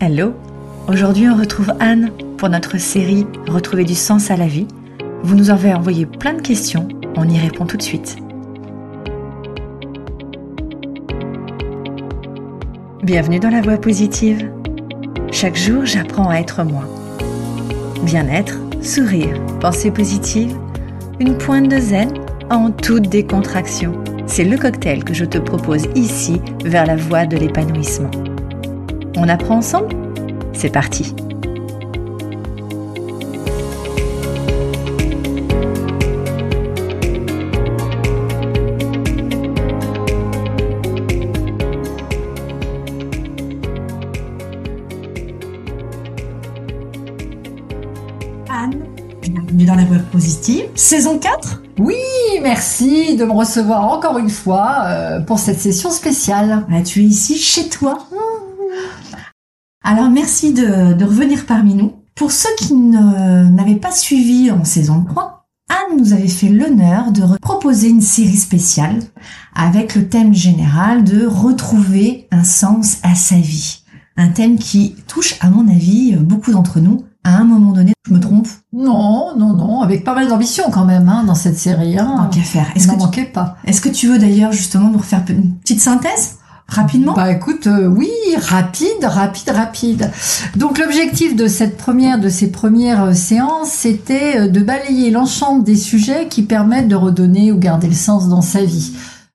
Hello Aujourd'hui, on retrouve Anne pour notre série Retrouver du sens à la vie. Vous nous avez envoyé plein de questions, on y répond tout de suite. Bienvenue dans la voie positive. Chaque jour, j'apprends à être moi. Bien-être, sourire, pensée positive, une pointe de zen en toute décontraction. C'est le cocktail que je te propose ici vers la voie de l'épanouissement. On apprend ensemble C'est parti Anne, bienvenue dans la voie positive, saison 4 Oui, merci de me recevoir encore une fois euh, pour cette session spéciale. Tu es ici chez toi? Alors merci de, de revenir parmi nous. Pour ceux qui n'avaient pas suivi en saison 3, Anne nous avait fait l'honneur de proposer une série spéciale avec le thème général de retrouver un sens à sa vie. Un thème qui touche, à mon avis, beaucoup d'entre nous à un moment donné. Je me trompe Non, non, non, avec pas mal d'ambition quand même hein, dans cette série. Hein. Tant qu'à faire. Est-ce Est-ce que, tu, manquez pas est-ce que tu veux d'ailleurs justement nous refaire une petite synthèse? Rapidement Bah écoute, euh, oui, rapide, rapide, rapide. Donc l'objectif de cette première, de ces premières euh, séances, c'était euh, de balayer l'ensemble des sujets qui permettent de redonner ou garder le sens dans sa vie.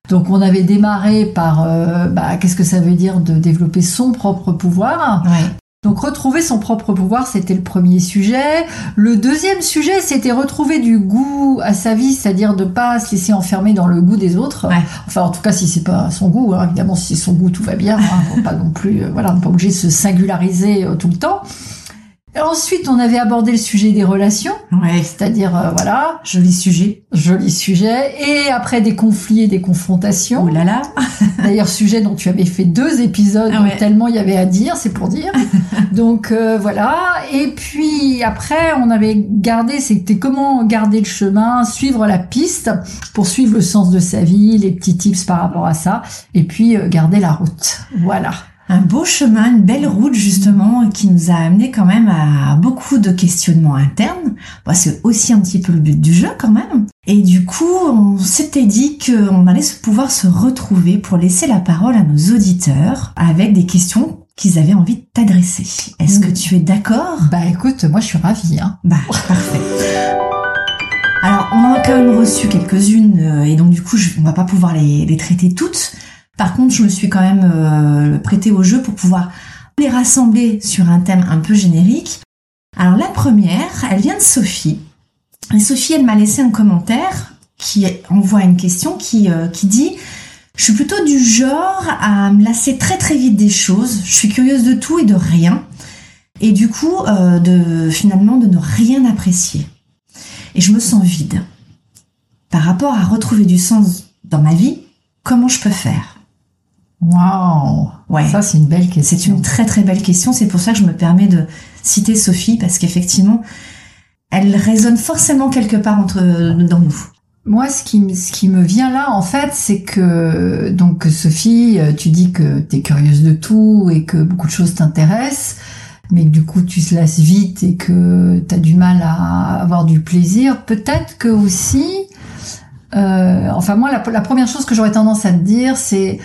Donc on avait démarré par, euh, bah, qu'est-ce que ça veut dire de développer son propre pouvoir? Ouais. Donc retrouver son propre pouvoir, c'était le premier sujet. Le deuxième sujet, c'était retrouver du goût à sa vie, c'est-à-dire de pas se laisser enfermer dans le goût des autres. Ouais. Enfin, en tout cas, si c'est pas son goût, hein. évidemment, si c'est son goût, tout va bien. Hein. Faut pas non plus, euh, voilà, on n'est pas obligé de se singulariser euh, tout le temps. Et ensuite, on avait abordé le sujet des relations, Ouais. c'est-à-dire, euh, voilà, Joli sujet. joli sujet. Et après, des conflits et des confrontations. Oh là là. D'ailleurs, sujet dont tu avais fait deux épisodes, Ah ouais. tellement il y avait à dire, c'est pour dire. Donc euh, voilà. Et puis après, on avait gardé, c'était comment garder le chemin, suivre la piste pour suivre le sens de sa vie, les petits tips par rapport à ça, et puis euh, garder la route. Voilà. Un beau chemin, une belle route justement qui nous a amené quand même à beaucoup de questionnements internes. Bon, c'est aussi un petit peu le but du jeu quand même. Et du coup, on s'était dit qu'on allait se- pouvoir se retrouver pour laisser la parole à nos auditeurs avec des questions qu'ils avaient envie de t'adresser. Est-ce que Mm. tu es d'accord? Bah écoute, moi je suis ravie. Hein. Bah, parfait. Alors, on en a quand même reçu quelques-unes, euh, et donc du coup, je, on va pas pouvoir les, les traiter toutes. Par contre, je me suis quand même euh, prêtée au jeu pour pouvoir les rassembler sur un thème un peu générique. Alors, la première, elle vient de Sophie. Et Sophie, elle m'a laissé un commentaire qui envoie une question qui, euh, qui dit je suis plutôt du genre à me lasser très très vite des choses. Je suis curieuse de tout et de rien. Et du coup, euh, de finalement de ne rien apprécier. Et je me sens vide. Par rapport à retrouver du sens dans ma vie, comment je peux faire? Waouh. Ouais. Ça c'est une belle question. C'est une très très belle question. C'est pour ça que je me permets de citer Sophie parce qu'effectivement, elle résonne forcément quelque part entre dans nous. Moi, ce qui, me- ce qui me vient là, en fait, c'est que, donc, Sophie, euh, tu dis que tu es curieuse de tout et que beaucoup de choses t'intéressent, mais que du coup, tu te lasses vite et que tu as du mal à avoir du plaisir. Peut-être que aussi, euh, enfin, moi, la, la première chose que j'aurais tendance à te dire, c'est,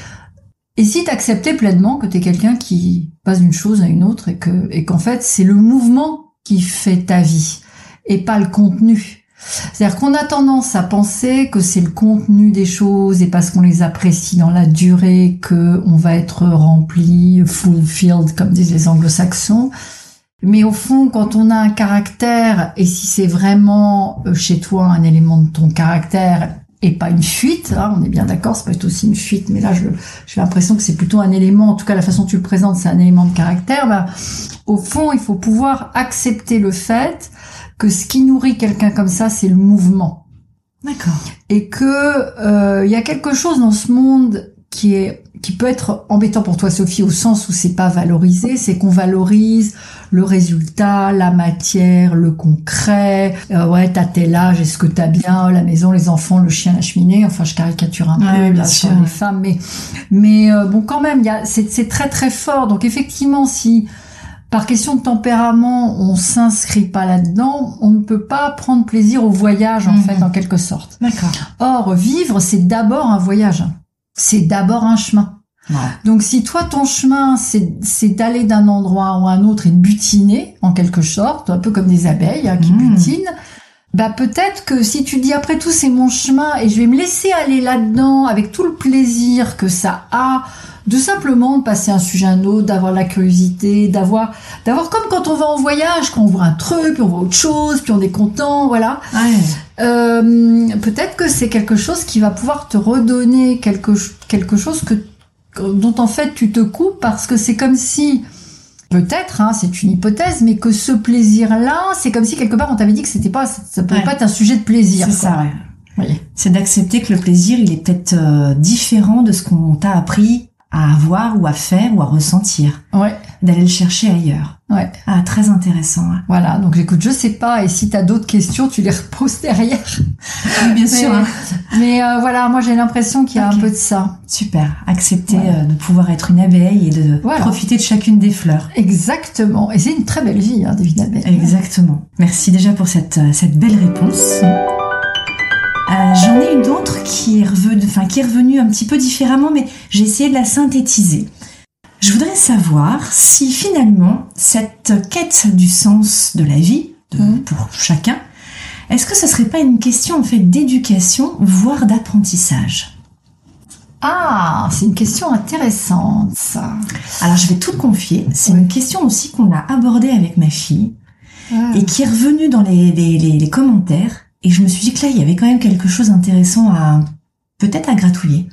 et si t'acceptais pleinement que t'es quelqu'un qui passe d'une chose à une autre et que, et qu'en fait, c'est le mouvement qui fait ta vie et pas le contenu. C'est-à-dire qu'on a tendance à penser que c'est le contenu des choses et parce qu'on les apprécie dans la durée que on va être rempli, fulfilled, comme disent les anglo-saxons. Mais au fond, quand on a un caractère, et si c'est vraiment euh, chez toi un élément de ton caractère et pas une fuite, hein, on est bien d'accord, c'est pas aussi une fuite, mais là je- j'ai l'impression que c'est plutôt un élément, en tout cas la façon dont tu le présentes, c'est un élément de caractère, bah, au fond, il faut pouvoir accepter le fait que ce qui nourrit quelqu'un comme ça, c'est le mouvement. D'accord. Et que euh, il y a quelque chose dans ce monde qui est qui peut être embêtant pour toi Sophie au sens où c'est pas valorisé, c'est qu'on valorise le résultat, la matière, le concret. Euh, ouais, t'as tel âge, est-ce que t'as bien la maison, les enfants, le chien, la cheminée. Enfin, je caricature un peu Ouais, là, sur les femmes, mais mais euh, bon, quand même, il y a c'est c'est très très fort. Donc effectivement, si par question de tempérament, on s'inscrit pas là-dedans, on ne peut pas prendre plaisir au voyage en Mhm. fait, en quelque sorte. D'accord. Or, vivre, c'est d'abord un voyage. C'est d'abord un chemin. Donc, si toi, ton chemin, c'est d'aller d'un endroit ou un autre et de butiner, en quelque sorte, un peu comme des abeilles hein, qui Mhm. butinent, bah peut-être que si tu dis après tout c'est mon chemin et je vais me laisser aller là-dedans avec tout le plaisir que ça a de simplement passer un sujet à un autre, d'avoir la curiosité, d'avoir d'avoir comme quand on va en voyage, quand on voit un truc, puis on voit autre chose, puis on est content, voilà. Ouais. Euh, peut-être que c'est quelque chose qui va pouvoir te redonner quelque, quelque chose que, dont en fait tu te coupes parce que c'est comme si, peut-être, hein, c'est une hypothèse, mais que ce plaisir-là, c'est comme si quelque part on t'avait dit que c'était pas, ça peut Ouais. pas être un sujet de plaisir. C'est ça, ouais. Oui. C'est d'accepter que le plaisir, il est peut-être euh, différent de ce qu'on t'a appris à avoir ou à faire ou à ressentir. Ouais, D'aller le chercher ailleurs. ouais. Ah, très intéressant. ouais. Voilà. Donc écoute, je sais pas, et si t'as d'autres questions, tu les reposes derrière. Oui, bien Mais, sûr. hein. mais, euh, voilà, moi j'ai l'impression qu'il y a un peu de ça. Super. Accepter euh, de pouvoir être une abeille et de Voilà. profiter de chacune des fleurs. Exactement. Et c'est une très belle vie, hein, Abel. Exactement. Merci déjà pour cette, euh, cette belle réponse. J'en ai une autre qui est revenue, enfin qui est revenue un petit peu différemment, mais j'ai essayé de la synthétiser. Je voudrais savoir si finalement cette quête du sens de la vie, de- Mhm. pour chacun, est-ce que ce serait pas une question en fait d'éducation, voire d'apprentissage? Ah, c'est une question intéressante, ça. Alors je vais tout confier, c'est Oui. une question aussi qu'on a abordée avec ma fille. Ah. et qui est revenu dans les, les, les, les commentaires. Et je me suis dit que là, il y avait quand même quelque chose d'intéressant à peut-être à gratouiller.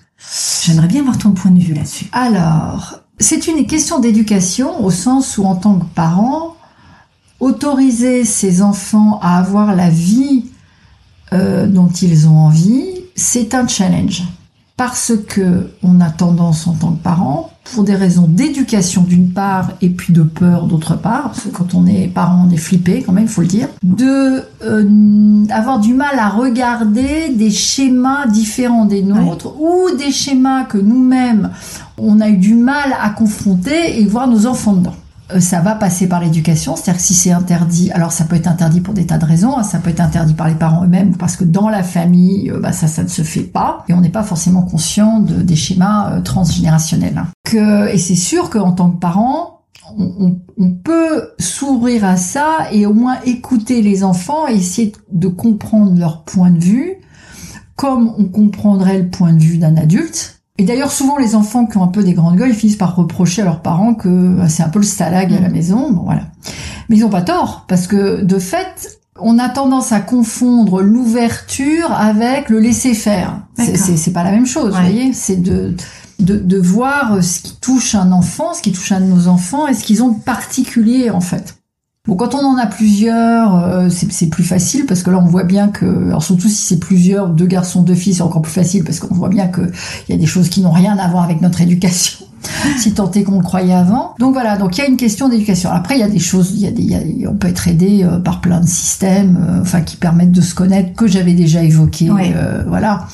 J'aimerais bien avoir ton point de vue là-dessus. Alors, c'est une question d'éducation au sens où, en tant que parent, autoriser ses enfants à avoir la vie euh, dont ils ont envie, c'est un challenge. Parce que on a tendance en tant que parent, pour des raisons d'éducation d'une part et puis de peur d'autre part, parce que quand on est parent, on est flippé quand même, il faut le dire, de euh, avoir du mal à regarder des schémas différents des nôtres ou des schémas que nous-mêmes on a eu du mal à confronter et voir nos enfants dedans. Euh, Ça va passer par l'éducation, c'est-à-dire que si c'est interdit, alors ça peut être interdit pour des tas de raisons, hein, ça peut être interdit par les parents eux-mêmes parce que dans la famille, euh, bah, ça, ça ne se fait pas et on n'est pas forcément conscient de, des schémas euh, transgénérationnels. hein. Que, et c'est sûr qu'en tant que parent, on, on- on peut s'ouvrir à ça et au moins écouter les enfants et essayer de comprendre leur point de vue comme on comprendrait le point de vue d'un adulte. Et d'ailleurs, souvent, les enfants qui ont un peu des grandes gueules, ils finissent par reprocher à leurs parents que euh, c'est un peu le stalag à la maison. Bon, voilà. Mais ils ont pas tort, parce que de fait, on a tendance à confondre l'ouverture avec le laisser faire. C'est- pas la même chose, Ouais. vous voyez. C'est de, de de voir ce qui touche un enfant, ce qui touche un de nos enfants, et ce qu'ils ont de particulier en fait. Bon, quand on en a plusieurs, euh, c'est plus facile parce que là on voit bien que, alors surtout si c'est plusieurs, deux garçons, deux filles, c'est encore plus facile parce qu'on voit bien que il y a des choses qui n'ont rien à voir avec notre éducation, si tant est qu'on le croyait avant. Donc voilà, donc il y a une question d'éducation. Après il y a des choses, il y a des, il y a- on peut être aidé euh, par plein de systèmes, euh, enfin qui permettent de se connaître que j'avais déjà évoqué, Ouais. euh, voilà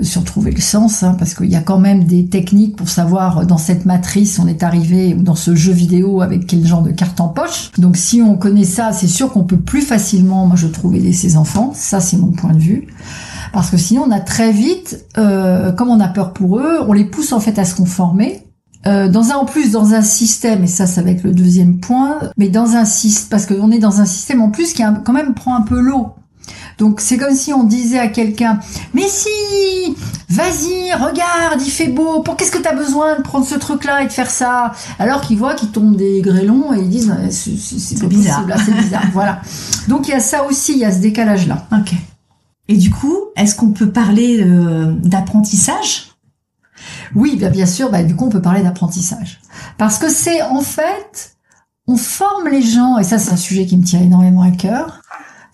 sur trouver le sens, hein, parce qu'il y a quand même des techniques pour savoir euh, dans cette matrice on est arrivé ou dans ce jeu vidéo avec quel genre de carte en poche. Donc si on connaît ça, c'est sûr qu'on peut plus facilement, moi je trouve, aider ses enfants. Ça c'est mon point de vue. Parce que sinon on a très vite, euh, comme on a peur pour eux, on les pousse en fait à se conformer. Euh, dans un en plus dans un système et ça ça va être le deuxième point mais dans un système parce qu'on est dans un système en plus qui a, quand même prend un peu l'eau. Donc c'est comme si on disait à quelqu'un mais si vas-y regarde il fait beau pour qu'est-ce que t'as besoin de prendre ce truc là et de faire ça? Alors qu'ils voient qu'ils tombent des grêlons et ils disent c'est bizarre. c'est bizarre voilà. Donc il y a ça aussi il y a ce décalage là Ok. Et du coup, est-ce qu'on peut parler euh, d'apprentissage? Oui, bien, bien sûr, bah, du coup, on peut parler d'apprentissage. Parce que c'est, en fait, on forme les gens, et ça, c'est un sujet qui me tient énormément à cœur.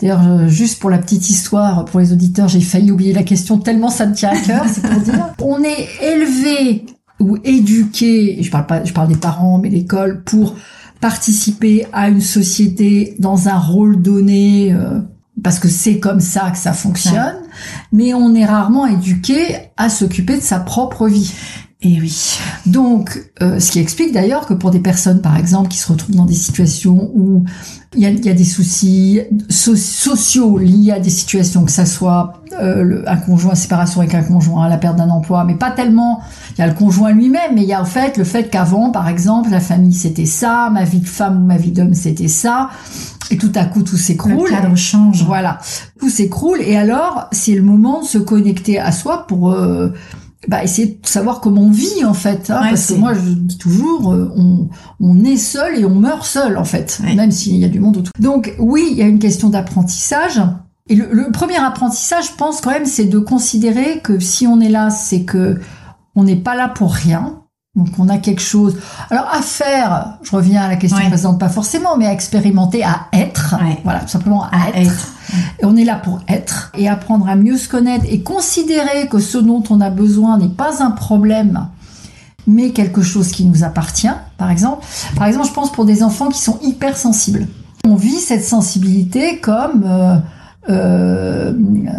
D'ailleurs, juste pour la petite histoire, pour les auditeurs, j'ai failli oublier la question tellement ça me tient à cœur, c'est pour dire. On est élevé ou éduqué, et je parle pas, je parle des parents, mais l'école, pour participer à une société dans un rôle donné, euh, parce que c'est comme ça que ça fonctionne, mais on est rarement éduqué à s'occuper de sa propre vie. Et oui. Donc, euh, ce qui explique d'ailleurs que pour des personnes, par exemple, qui se retrouvent dans des situations où il y a, y a, des soucis sociaux liés à des situations, que ça soit euh, un conjoint, séparation avec un conjoint, la perte d'un emploi, mais pas tellement. Il y a le conjoint lui-même, mais il y a en fait le fait qu'avant, par exemple, la famille c'était ça, ma vie de femme ou ma vie d'homme c'était ça, et tout à coup tout s'écroule. Le cadre change. Voilà, tout s'écroule. Et alors, c'est le moment de se connecter à soi pour euh, bah, essayer de savoir comment on vit en fait. Hein, parce que moi je dis toujours, euh, on, on est seul et on meurt seul en fait, même s'il y a du monde autour. Donc oui, il y a une question d'apprentissage. Et le, le, premier apprentissage, je pense quand même, c'est de considérer que si on est là, c'est que on n'est pas là pour rien. Donc on a quelque chose. Alors à faire, je reviens à la question précédente, pas forcément, mais à expérimenter, à être. Voilà, tout simplement à, être. Et on est là pour être et apprendre à mieux se connaître et considérer que ce dont on a besoin n'est pas un problème, mais quelque chose qui nous appartient. Par exemple, par exemple, je pense pour des enfants qui sont hypersensibles. On vit cette sensibilité comme euh, euh,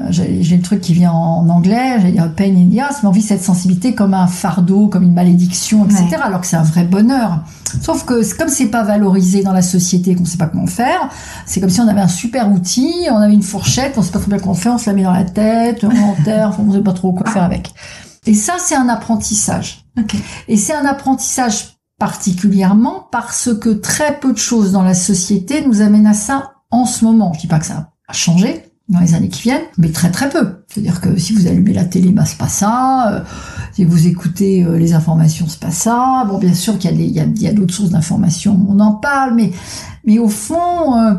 j'ai le truc qui vient en anglais, j'ai dire pain in the ass, mais on vit cette sensibilité comme un fardeau, comme une malédiction, etc. Alors que c'est un vrai bonheur. Sauf que comme c'est pas valorisé dans la société, qu'on sait pas comment faire, c'est comme si on avait un super outil, on avait une fourchette, on sait pas trop bien comment faire, on se la met dans la tête, on enterre, on sait pas trop quoi faire avec. Et ça, c'est un apprentissage. Okay. Et c'est un apprentissage particulièrement parce que très peu de choses dans la société nous amènent à ça en ce moment. Je dis pas que ça a changé dans les années qui viennent, mais très très peu. C'est-à-dire que si vous allumez la télé, bah c'est pas ça. Euh, si vous écoutez euh, les informations, c'est pas ça. Bon, bien sûr qu'il y a des, a, d'autres sources d'informations, on en parle, mais mais au fond, euh,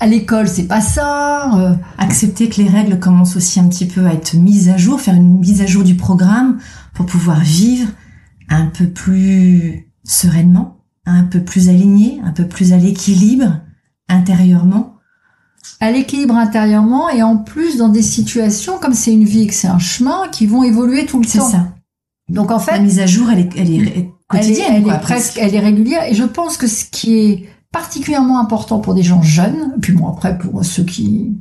à l'école, c'est pas ça. Accepter que les règles commencent aussi un petit peu à être mises à jour, faire une mise à jour du programme pour pouvoir vivre un peu plus sereinement, un peu plus aligné, un peu plus à l'équilibre intérieurement à l'équilibre intérieurement et en plus dans des situations comme c'est une vie et que c'est un chemin qui vont évoluer tout le temps. C'est ça. Donc en fait, la mise à jour, elle est, elle est quotidienne. Elle est, elle est presque, elle est régulière. Et je pense que ce qui est particulièrement important pour des gens jeunes, puis moi après pour ceux qui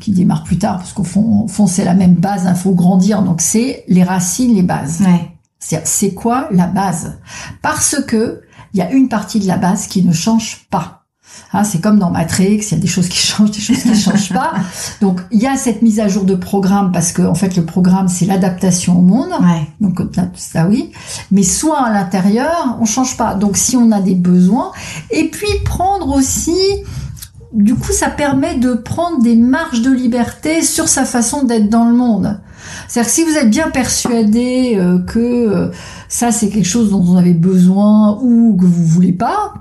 qui démarrent plus tard, parce qu'au fond, fond c'est la même base, il hein, faut grandir. Donc c'est les racines, les bases. Ouais. C'est quoi la base? Parce que il y a une partie de la base qui ne change pas. Hein, c'est comme dans Matrix, il y a des choses qui changent, des choses qui ne changent pas. Donc il y a cette mise à jour de programme parce que en fait le programme c'est l'adaptation au monde. Ouais. Donc ça oui, mais soit à l'intérieur on change pas. Donc si on a des besoins et puis prendre aussi du coup, ça permet de prendre des marges de liberté sur sa façon d'être dans le monde. C'est-à-dire que si vous êtes bien persuadé euh, que euh, ça c'est quelque chose dont vous avez besoin ou que vous voulez pas,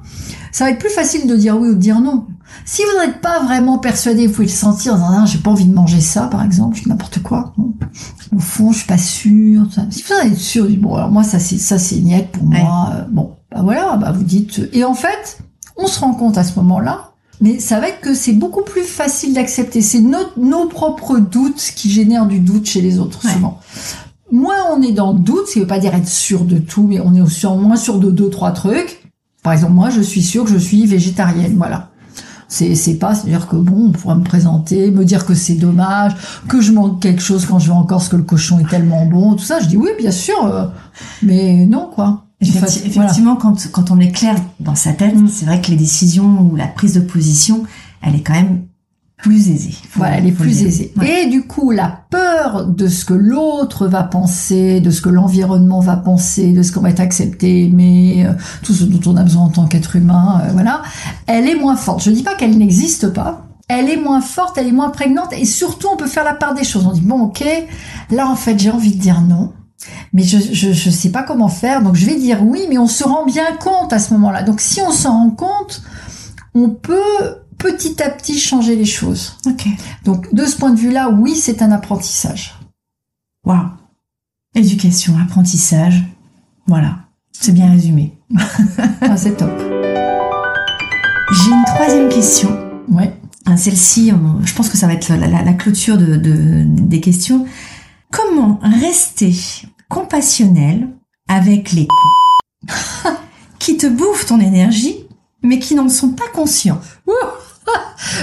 ça va être plus facile de dire oui ou de dire non. Si vous n'êtes pas vraiment persuadé, vous pouvez le sentir, non, j'ai pas envie de manger ça, par exemple, je n'importe quoi. Au fond, je suis pas sûre. Si vous en êtes sûr, bon, alors moi, ça c'est ça c'est niette pour moi. Euh, bon, bah voilà, bah vous dites. Et en fait, on se rend compte à ce moment-là, mais ça va être que c'est beaucoup plus facile d'accepter. C'est nos, nos propres doutes qui génèrent du doute chez les autres souvent. Moins on est dans le doute, ce qui veut pas dire être sûr de tout, mais on est aussi moins sûr de deux trois trucs par exemple, moi, je suis sûre que je suis végétarienne, voilà. C'est, c'est pas, c'est-à-dire que bon, on pourra me présenter, me dire que c'est dommage, que je manque quelque chose quand je vais en Corse, que le cochon est tellement bon, tout ça. Je dis oui, bien sûr, euh, mais non, quoi. Effectivement, quand, quand on est clair dans sa tête, mm. c'est vrai que les décisions ou la prise de position, elle est quand même plus aisée. Voilà, elle est plus aisée. Et du coup, la peur de ce que l'autre va penser, de ce que l'environnement va penser, de ce qu'on va être accepté, aimé, euh, tout ce dont on a besoin en tant qu'être humain, euh, voilà, elle est moins forte. Je dis pas qu'elle n'existe pas. Elle est moins forte, elle est moins prégnante, et surtout, on peut faire la part des choses. On dit bon, ok, là en fait, j'ai envie de dire non mais je, je je sais pas comment faire donc je vais dire oui mais on se rend bien compte à ce moment-là donc si on s'en rend compte on peut petit à petit changer les choses. Donc de ce point de vue-là, oui, c'est un apprentissage. Waouh. Éducation, apprentissage. Voilà. C'est bien résumé. ah, c'est top. J'ai une troisième question. Ouais. Ah, celle-ci, je pense que ça va être la, clôture de, des questions. Comment rester compassionnel avec les qui te bouffent ton énergie, mais qui n'en sont pas conscients?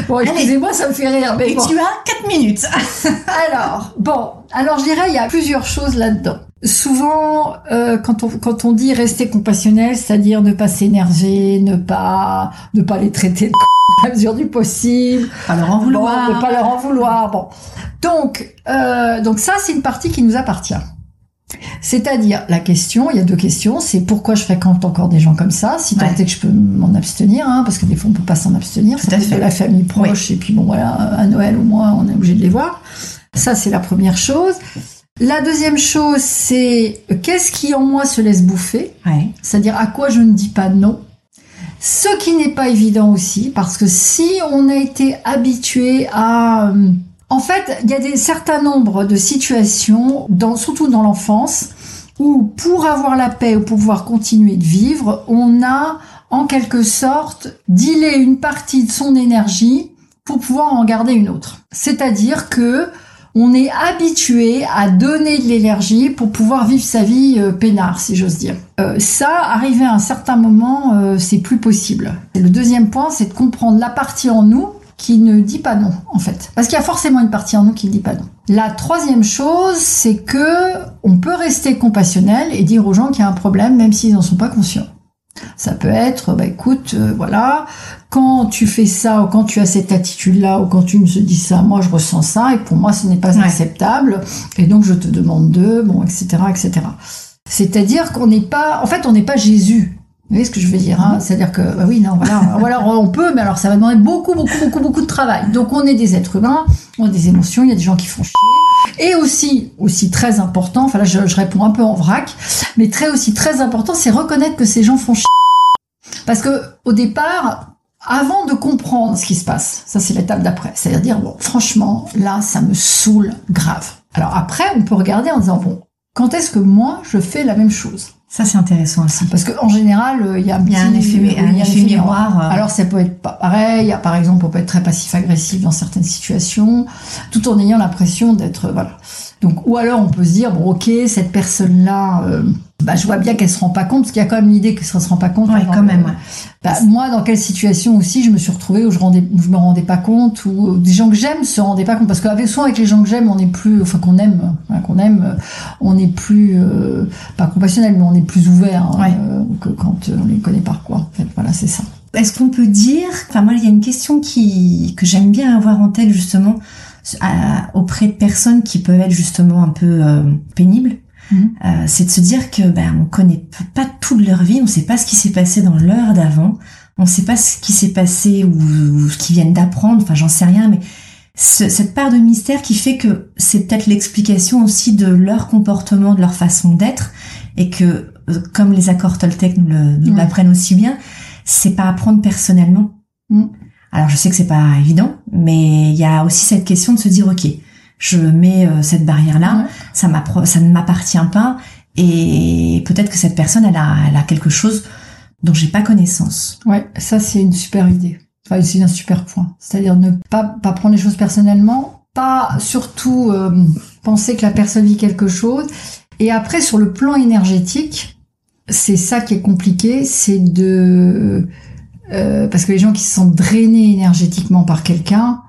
Bon, excusez-moi, ça me fait rire. Mais Et tu as 4 minutes. alors, bon, alors je dirais, il y a plusieurs choses là-dedans. Souvent, euh, quand on quand on dit rester compassionnel, c'est-à-dire ne pas s'énerver, ne pas ne pas les traiter de à mesure du possible, pas leur en vouloir, ne pas leur en vouloir. Bon, donc euh, donc ça c'est une partie qui nous appartient. C'est-à-dire, la question, il y a deux questions, c'est pourquoi je fréquente encore des gens comme ça, si tant est que je peux m'en abstenir, hein, parce que des fois on peut pas s'en abstenir, fait de la famille proche, et puis bon voilà, à Noël au moins on est obligé de les voir. Ça c'est la première chose. La deuxième chose, c'est qu'est-ce qui en moi se laisse bouffer, c'est-à-dire à quoi je ne dis pas non. Ce qui n'est pas évident aussi, parce que si on a été habitué à euh, en fait, il y a des certains nombres de situations, dans, surtout dans l'enfance, où pour avoir la paix ou pour pouvoir continuer de vivre, on a en quelque sorte dilé une partie de son énergie pour pouvoir en garder une autre. C'est-à-dire que on est habitué à donner de l'énergie pour pouvoir vivre sa vie euh, peinard, si j'ose dire. Euh, ça, arrivé à un certain moment, euh, c'est plus possible. Le deuxième point, c'est de comprendre la partie en nous qui ne dit pas non, en fait. Parce qu'il y a forcément une partie en nous qui ne dit pas non. La troisième chose, c'est que on peut rester compassionnel et dire aux gens qu'il y a un problème, même s'ils n'en sont pas conscients. Ça peut être, bah écoute, euh, voilà, quand tu fais ça ou quand tu as cette attitude-là ou quand tu me dis ça, moi je ressens ça et pour moi ce n'est pas acceptable et donc je te demande de, bon, etc., etc. C'est-à-dire qu'on n'est pas, en fait, on n'est pas Jésus. Vous voyez ce que je veux dire hein? C'est-à-dire que, bah oui, non, voilà, voilà, on peut, mais alors ça va demander beaucoup, beaucoup, beaucoup, beaucoup de travail. Donc on est des êtres humains, on a des émotions, il y a des gens qui font chier. Et aussi, aussi très important, enfin là je, réponds un peu en vrac, mais très aussi très important, c'est reconnaître que ces gens font chier. Parce que au départ, avant de comprendre ce qui se passe, ça c'est l'étape d'après, c'est-à-dire dire bon, franchement, là ça me saoule grave. Alors après, on peut regarder en disant bon, quand est-ce que moi je fais la même chose? Ça, c'est intéressant aussi. Parce qu'en général, euh, il y a un, un effet, un effet miroir. Euh. Alors, ça peut être pas pareil. Par exemple, on peut être très passif-agressif dans certaines situations, tout en ayant l'impression d'être... Voilà. Donc, ou alors on peut se dire, bon, ok, cette personne-là... Euh, bah, je vois bien qu'elle se rend pas compte, parce qu'il y a quand même l'idée qu'elle se rend pas compte. Ouais, quand même. Bah, moi, dans quelle situation aussi je me suis retrouvée où je rendais, où je me rendais pas compte, ou des gens que j'aime se rendaient pas compte, parce qu'avec souvent avec les gens que j'aime, on est plus, enfin qu'on aime, qu'on aime, on est plus, euh, pas compassionnel, mais on est plus ouvert hein, euh, que quand on les connaît par quoi. En fait, voilà, c'est ça. Est-ce qu'on peut dire, enfin moi, il y a une question qui que j'aime bien avoir en tête justement auprès de personnes qui peuvent être justement un peu euh, pénibles Euh, c'est de se dire que ben on connaît pas toute leur vie, on sait pas ce qui s'est passé dans l'heure d'avant, on sait pas ce qui s'est passé ou, ce qu'ils viennent d'apprendre, enfin j'en sais rien, mais cette part de mystère qui fait que c'est peut-être l'explication aussi de leur comportement, de leur façon d'être, et que euh, comme les accords Toltec nous l'apprennent aussi bien, c'est pas apprendre personnellement. Mhm. Alors je sais que c'est pas évident, mais il y a aussi cette question de se dire ok, je mets euh, cette barrière là, ça ça ne m'appartient pas et peut-être que cette personne elle a, elle a quelque chose dont j'ai pas connaissance. Ouais, ça c'est une super idée. Enfin, c'est un super point. C'est-à-dire ne pas pas prendre les choses personnellement, pas surtout euh, penser que la personne vit quelque chose. Et après sur le plan énergétique, c'est ça qui est compliqué, c'est de euh, parce que les gens qui se sentent drainés énergétiquement par quelqu'un,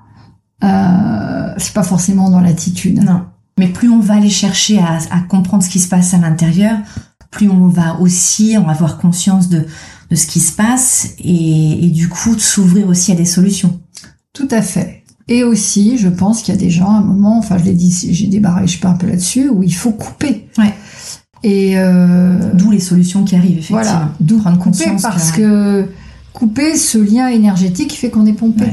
euh, c'est pas forcément dans l'attitude. Non. Mais plus on va aller chercher à, à comprendre ce qui se passe à l'intérieur, plus on va aussi en avoir conscience de, de ce qui se passe et, et du coup de s'ouvrir aussi à des solutions. Tout à fait. Et aussi, je pense qu'il y a des gens à un moment, enfin je l'ai dit, j'ai débarré, je pas un peu là-dessus, où il faut couper. Ouais. Et euh, d'où les solutions qui arrivent effectivement. Voilà, d'où prendre conscience parce que... couper ce lien énergétique qui fait qu'on est pompé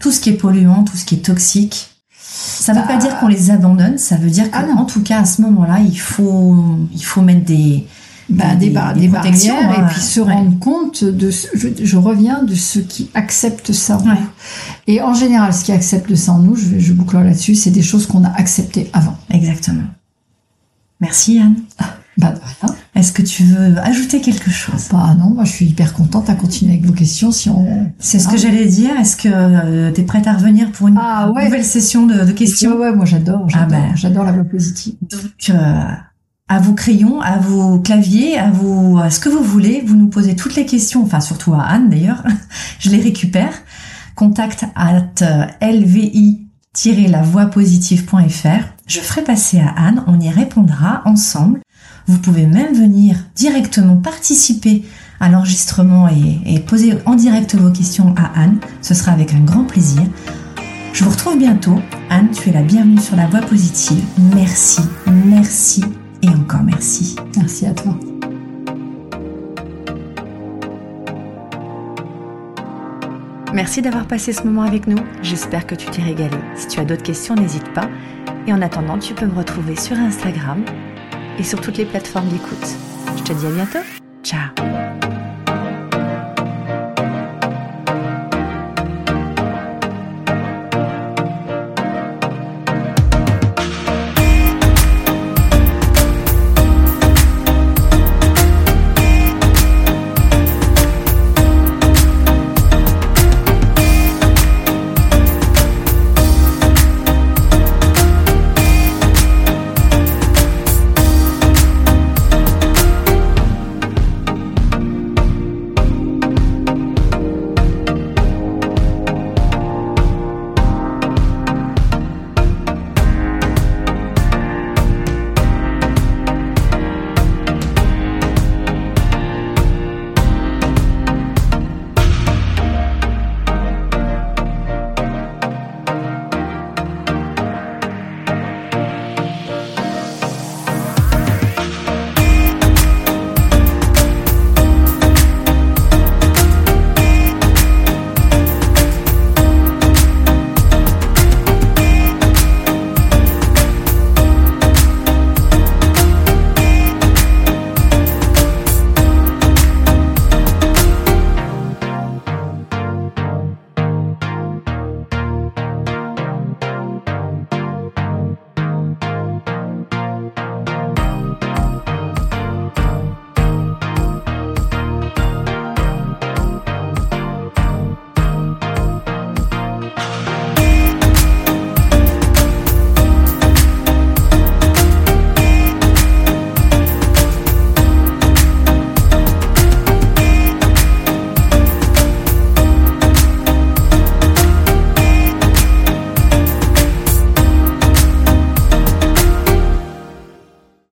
tout ce qui est polluant, tout ce qui est toxique. Ça ne veut pas dire qu'on les abandonne, ça veut dire qu'en ah tout cas à ce moment-là, il faut il faut mettre des bah, des, des, des, barrières et puis se rendre compte de je, je, reviens de ceux qui acceptent ça en nous. Et en général, ce qui accepte ça en nous, je, je boucle là-dessus, c'est des choses qu'on a acceptées avant. Exactement. Merci Anne. Bah, Est-ce que tu veux ajouter quelque chose? Bah non, moi je suis hyper contente à continuer avec vos questions si on. C'est ce que j'allais dire. Est-ce que euh, tu es prête à revenir pour une ah, nouvelle session de, de questions? Ouais, ouais, moi j'adore, ah, j'adore, ben. j'adore la voix positive. Donc euh, à vos crayons, à vos claviers, à vos à ce que vous voulez, vous nous posez toutes les questions, enfin surtout à Anne d'ailleurs. Je les récupère. Contact at lvi lavoixpositive.fr. Je ferai passer à Anne, on y répondra ensemble. Vous pouvez même venir directement participer à l'enregistrement et, et, poser en direct vos questions à Anne. Ce sera avec un grand plaisir. Je vous retrouve bientôt. Anne, tu es la bienvenue sur la voie positive. Merci, merci et encore merci. Merci à toi. Merci d'avoir passé ce moment avec nous. J'espère que tu t'es régalé. Si tu as d'autres questions, n'hésite pas. Et en attendant, tu peux me retrouver sur Instagram et sur toutes les plateformes d'écoute. Je te dis à bientôt. Ciao